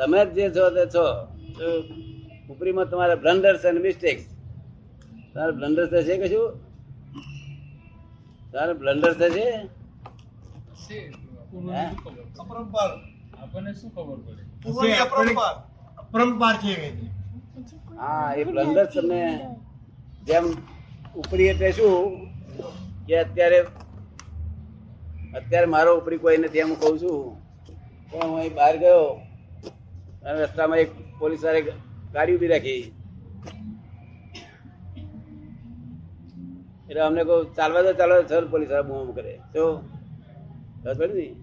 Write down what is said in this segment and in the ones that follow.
તમે જ જે છો તે છો. ઉપરીમાં તમારે બ્લન્ડર્સ અને મિસ્ટેક તમારે બ્લન્ડર થશે કશું? તમારે બ્લન્ડર થશે. હા? એ બ્લન્ડર તમને જેમ ઉપરી એટલે શું? કે અત્યારે અત્યારે મારો ઉપરી કોઈ નથી એમ હું કહું છું. પણ હું અહીં બહાર ગયો. રસ્તામાં એક પોલીસ વાળે ગાડી ઊભી રાખી. એટલે અમને કહું, ચાલવા દો, ચાલવા સર પોલીસવાળા બૂમ કરે. તો ખબર ને?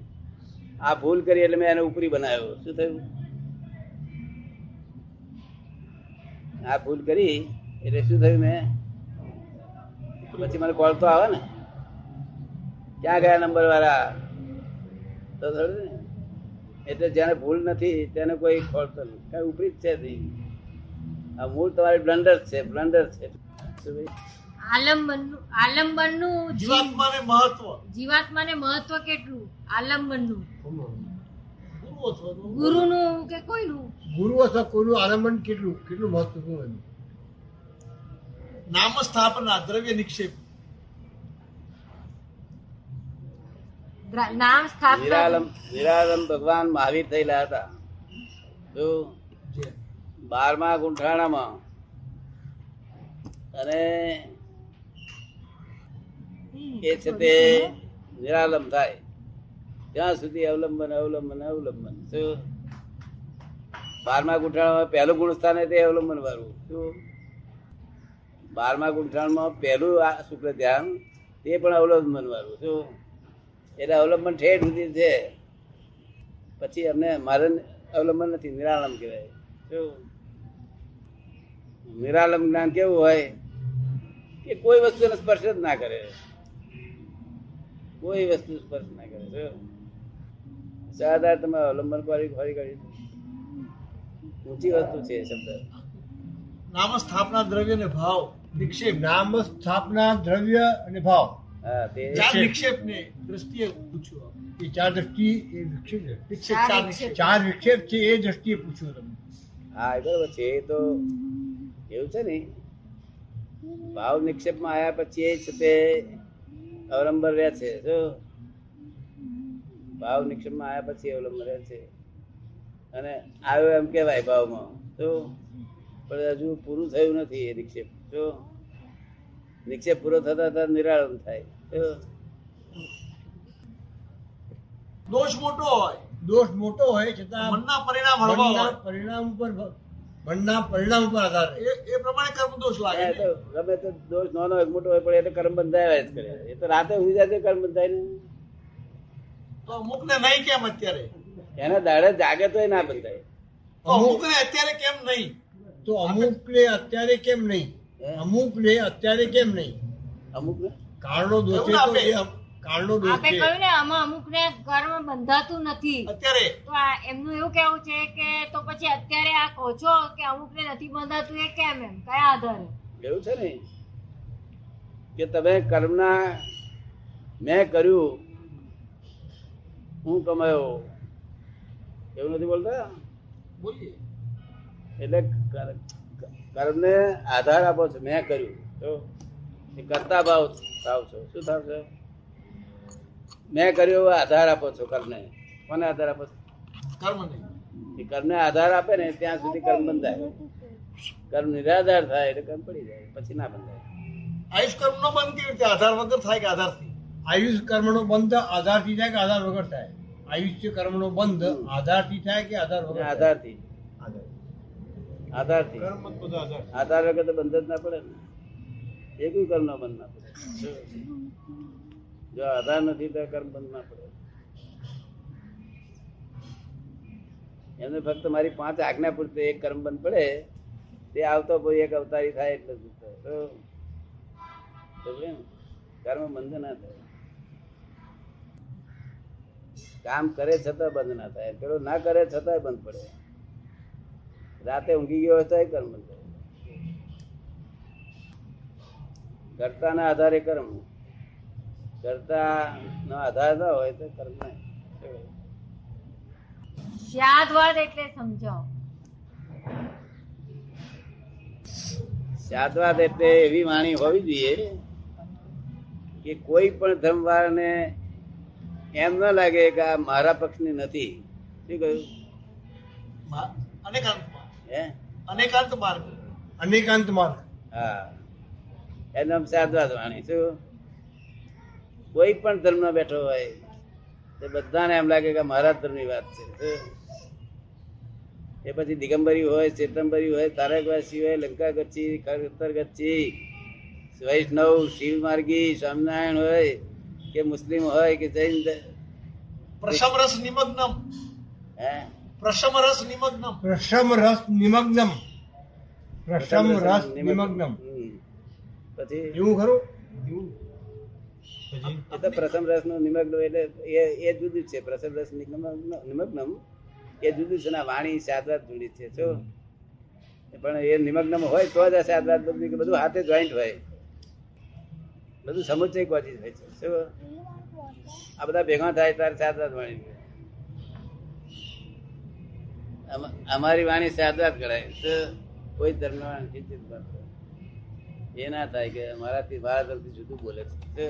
આ ભૂલ કરી એટલે મેં એને ઉપરી બનાવ્યો. શું થયું? આ ભૂલ કરી એટલે શું થયું મેં? પછી મને કોલ તો આવે ને. ક્યાં ગયા નંબર વાળા તો થયું ને? એટલે જેને ભૂલ નથી તેને કોઈ ખોલતો નહીં કઈ ઉપરી જ છે નહીં. આ મૂળ તમારી બ્લન્ડર છે બ્લન્ડર છે? આલંબનનું આલંબનનું જીવાત્માને મહત્વ. જીવાત્માને મહત્વ કેટલું? આલંબનનું. ગુરુનું કે કોઈનું? ગુરુ અથવા કોઈનું આલંબન કેટલું? કેટલું મહત્વપૂર્ણ એનું? નામ સ્થાપના દ્રવ્ય નિક્ષેપ. નામ નિરાલમ ભગવાન મહાવીર થયેલા હતા. બારમા ગુંઠાણામાં અને એ છે તે નિરાલમ થાય. ત્યાં સુધી અવલંબન અવલંબન અવલંબન. શું બારમા ગુંઠાણમાં પહેલું ગુણસ્થાન તે અવલંબન વાળું. શું બારમા ગુંઠાણમાં પહેલું શુક્ર ધ્યાન તે પણ અવલંબન વાળું. શું એટલે અવલંબન ઠેઠ સુધી છે. પછી અમને મારે અવલંબન નથી નિરાલમ કહેવાય. નિરાલમ જ્ઞાન કેવું હોય કે કોઈ વસ્તુનો સ્પર્શ જ ના કરે. કોઈ વસ્તુ સ્પર્શ ના કરે સાધાર તમે અવલંબન કરી ફરી કરી ઊંચી વસ્તુ છે શબ્દ. નામ સ્થાપના દ્રવ્ય ને ભાવ. નિક્ષેપ નામ સ્થાપના દ્રવ્ય અને ભાવ. ચાર નિક્ષેપ ને દ્રષ્ટિએ પૂછ્યું એ ચાર દ્રષ્ટિ એ વિક્ષેપ છે. ચાર ચાર વિક્ષેપ. છે એ દ્રષ્ટિએ પૂછ્યું તમે. હા એ બરોબર છે. એ તો એવું છે ને? ભાવ નિક્ષેપમાં આવ્યા પછી એ છે તે અવલંબન રહે છે. જો ભાવ નિક્ષેપમાં આવ્યા પછી અવલંબન રહે છે. અને આવ્યો એમ કેવાય ભાવમાં. તો પણ હજુ પૂરું થયું નથી એ નિક્ષેપ જો નિક્ષેપ પૂરો થતા થતા નિરાળન થાય. દોષ મોટો હોય. દોષ મોટો હોય છતાં મનના પરિણામ હળવા હોય. પરિણામ ઉપર મનના પરિણામ ઉપર આધાર એ એ પ્રમાણે કર્મ દોષ લાગે એ ને. તો દોષ નાનો એક મોટો હોય પણ એટલે કર્મ બંધાય જ કરે. એ તો રાતે સુઈ જાય કર્મ બંધાય ને. તો અમુક ને નહીં કેમ અત્યારે? એના દાડે જાગે તો ના બંધાય. તો અમુક ને અત્યારે કેમ નહીં? તો અમુક ને અત્યારે કેમ નહીં? અમુક ને અત્યારે કેમ નહીં? અમુક ને કારણો દોષે તો એ કારણો દોષ આપે કહ્યું ને આમાં અમુક ને કર્મ બંધાતું નથી. અત્યારે? તો આ એમનું એવું કેવું છે કે તો પછી અત્યારે આ કહો છો કે અમુક ને નથી બંધાતું એ કેમ એમ? કયા આધારે? એવું છે ને? કે તમે કર્મના મેં કર્યું હું કમાયો. એવું નથી બોલતા? બોલીએ. એટલે કર- કર્મને આધાર આપો છો મેં કર્યું. કરતા ભાવ થાવ છો. શું થાવ છો મેં કર્યું એવો આધાર આપો છો કર્મને કોને આધાર આપો છો? કર્મ એ કર્મને આધાર આપે ને ત્યાં સુધી કર્મ બંધાય. કર્મ નિરાધાર થાય એટલે કર્મ પડી જાય પછી ના બંધાય. આયુષ કર્મ નો બંધ કેવી રીતે? આધાર વગર થાય કે આધારથી? આયુષ કર્મનો બંધ આધારથી થાય કે આધાર વગર થાય? આયુષ્ય કર્મનો બંધ આધારથી થાય કે આધાર વગર આધાર આધારથી. આધાર. કર્મ આધાર. આધાર વગર તો બંધ જ ના પડે ને. એ કોઈ કર્મ બંધ ના પડે. જો આધાર નથી તો કર્મ બંધ ના પડે. એમને ફક્ત મારી પાંચ આજ્ઞા પૂરતી એક કર્મ બંધ પડે, તે આવતો કોઈ એક અવતારી થાય એટલે તો ને? કર્મ બંધ ના થાય. કામ કરે છતાં બંધ ના થાય. પેલો ના કરે છતાંય બંધ પડે. રાતે ઊંઘી ગયો હોય તોય કર્મ બંધ થાય. કર્તાના આધારે કર્મ. કરતા નો આધાર ના હોય તો કર્મ નહીં. એટલે સમજાવો. શાદવાદ એટલે એવી વાણી હોવી જોઈએ કે કોઈ પણ ધર્મવાળાને એમ ન લાગે કે આ મારા પક્ષની નથી. શું કહ્યું? અનેકાંત માર્ગ. અનેકાંત માર્ગ. હા. એનું નામ શાદવાદ વાણી શું? કોઈ પણ ધર્મમાં બેઠો હોય તે બધાને એમ લાગે કે મારા ધર્મની વાત છે. એ પછી દિગંબરી હોય ચેતંબરી હોય તારકવાસી હોય લંકા ગચ્છી ખરતર ગચ્છી વૈષ્ણવ શિવ માર્ગી સ્વામિનારાયણ હોય કે મુસ્લિમ હોય કે જૈન પ્રશમ રસ નિમગ્નમ. હે? પ્રશમ રસ નિમગ્નમ. પ્રશમ રસ નિમગ્નમ પ્રશમ રસ નિમગ્નમ. પછી એવું ખરું? એ તો પ્રથમ રસનું નિમગ્ન એટલે એ એ જુદું જ છે. પ્રથમ રસ નિમગ્ન નિમગ્નમ? એ જુદું છે. ને વાણી શાદવાદ જુદી છે. જો. પણ એ નિમગ્ન હોય તો જ આ શાદવાદ બધું કે બધું હાથે જોઈન્ટ હોય. બધું સમુચય કોચી થાય છે. શું આ બધા ભેગા થાય ત્યારે શાદવાદ વાણી અમારી વાણી શાદવાદ કરાય તો કોઈ ધર્મ વાણી ચિંતિત એ ના થાય કે મારાથી મારા તરફથી જુદું બોલે છે?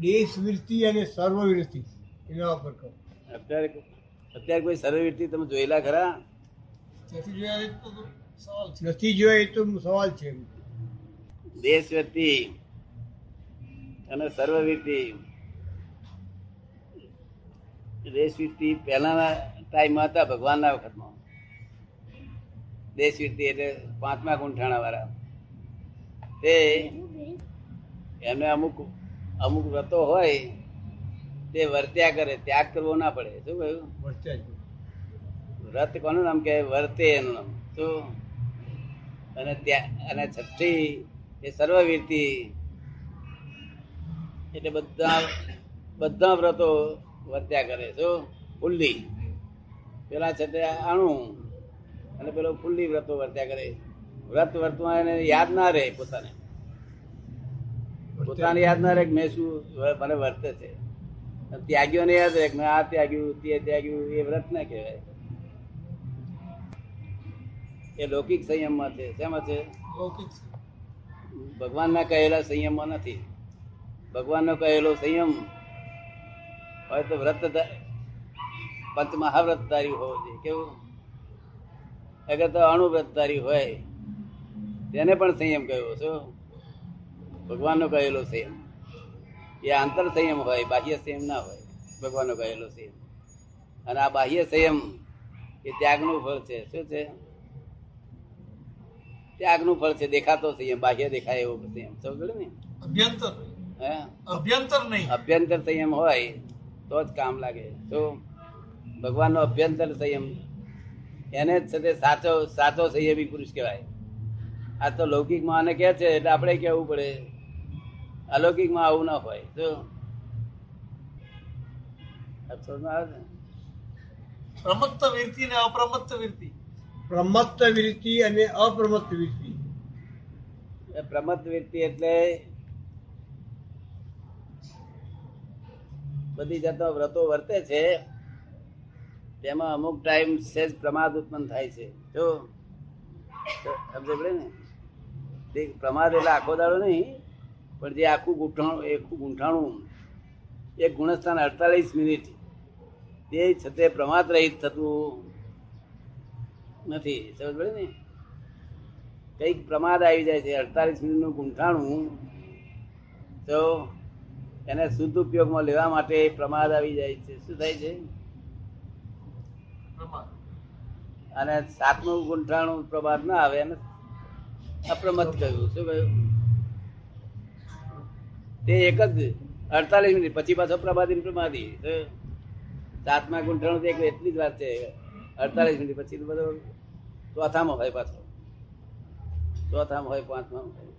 દેશ વિરતી અને સર્વ વિરતી એના ઉપર કહો અત્યારે અત્યારે કોઈ સર્વવૃત્તિ તમે જોયેલા ખરા? જોઈએ તો સવાલ છે. નથી જોયા એ તો સવાલ છે દેશવૃત્તિ અને સર્વવૃત્તિ દેશવૃત્તિ પહેલાના ટાઈમમાં હતા ભગવાનના વખતમાં. દેશવૃત્તિ એટલે પાંચમા ગુંઠાણા વાળા તે એમને અમુક અમુક વ્રતો હોય તે વર્ત્યા કરે ત્યાગ કરવો ના પડે. શું કહ્યું? વ્રત કોનું નામ કે વર્તે એનું નામ? શું? અને ત્યાં અને છઠ્ઠી એ સર્વવીરતી એટલે બધા બધા વ્રતો વર્ત્યા કરે. શું? ફુલ્લી પેલા છે તે આણું અને પેલો ફુલ્લી વ્રતો વર્ત્યા કરે. વ્રત વર્તમાન એને યાદ ના રહે પોતાને. પોતાને યાદ ના રહે કે મેં શું મને વર્તે છે. ત્યાગીઓને યાદ રહે મેં આ ત્યાગ્યું તે ત્યાગ્યું એ વ્રત ના કહેવાય. એ લૌકિક સંયમમાં છે. શેમાં છે? લૌકિક. ભગવાનના કહેલા સંયમમાં નથી. ભગવાનનો કહેલો સંયમ હોય તો વ્રત પંચ મહાવ્રતધારી હોવો જોઈએ. કેવું? અગર તો અણુવ્રતધારી હોય તેને પણ સંયમ કહ્યો શું ભગવાનનો કહેલો સંયમ. એ આંતર સંયમ હોય બાહ્ય સંયમ ના હોય ભગવાનનો કહેલો સંયમ. અને આ બાહ્ય સંયમ એ ત્યાગનું ફળ છે. શું છે? ત્યાગનું ફળ છે દેખાતો સંયમ બાહ્ય દેખાય એવો સંયમ. સમજ ને? અભ્યંતર. હે? અભ્યંતર નહીં. અભ્યંતર સંયમ હોય તો જ કામ લાગે. તો ભગવાનનો અભ્યંતર સંયમ એને જ છે સાચો સાચો સંયમી પુરુષ કહેવાય. આ તો લૌકિકમાં આને કે છે એટલે આપણે કેવું પડે. અલૌકિકમાં આવું ના હોય તો સમજમાં પ્રમત્ત વૃત્તિ ને અપ્રમત્ત વૃત્તિ પ્રમત્ત વિરતિ અને અપ્રમત્ત વિરતિ. એ પ્રમત વૃત્તિ એટલે બધી જાતના વ્રતો વર્તે છે. તેમાં અમુક ટાઈમ સેજ પ્રમાદ ઉત્પન્ન થાય છે. જો. સમજે પડે ને? તે પ્રમાદ એટલે આખો દાડો નહીં પણ જે આખું ગૂંઠાણું આખું ગૂંઠાણું એક ગુણસ્થાન અડતાલીસ મિનિટ. તે છતે પ્રમાદ રહિત થતું નથી સમજ પડે ને? કંઈક પ્રમાદ આવી જાય છે અડતાલીસ મિનિટનું ગૂંઠાણું તો એને શુદ્ધ ઉપયોગમાં લેવા માટે પ્રમાદ આવી જાય છે. શું થાય છે? અને સાતમું ગુંઠાણું પ્રમાદ ના આવે એને અપ્રમત કહ્યું શું કહ્યું તે એક જ અડતાલીસ મિનિટ, પછી પાછો પ્રમાદી. પ્રમાદી સાતમા ગુંઠણ એક એટલી જ વાત છે. અડતાલીસ મિનિટ પછી બધો ચોથામાં હોય પાછો. ચોથામાં હોય પાંચમાં હોય.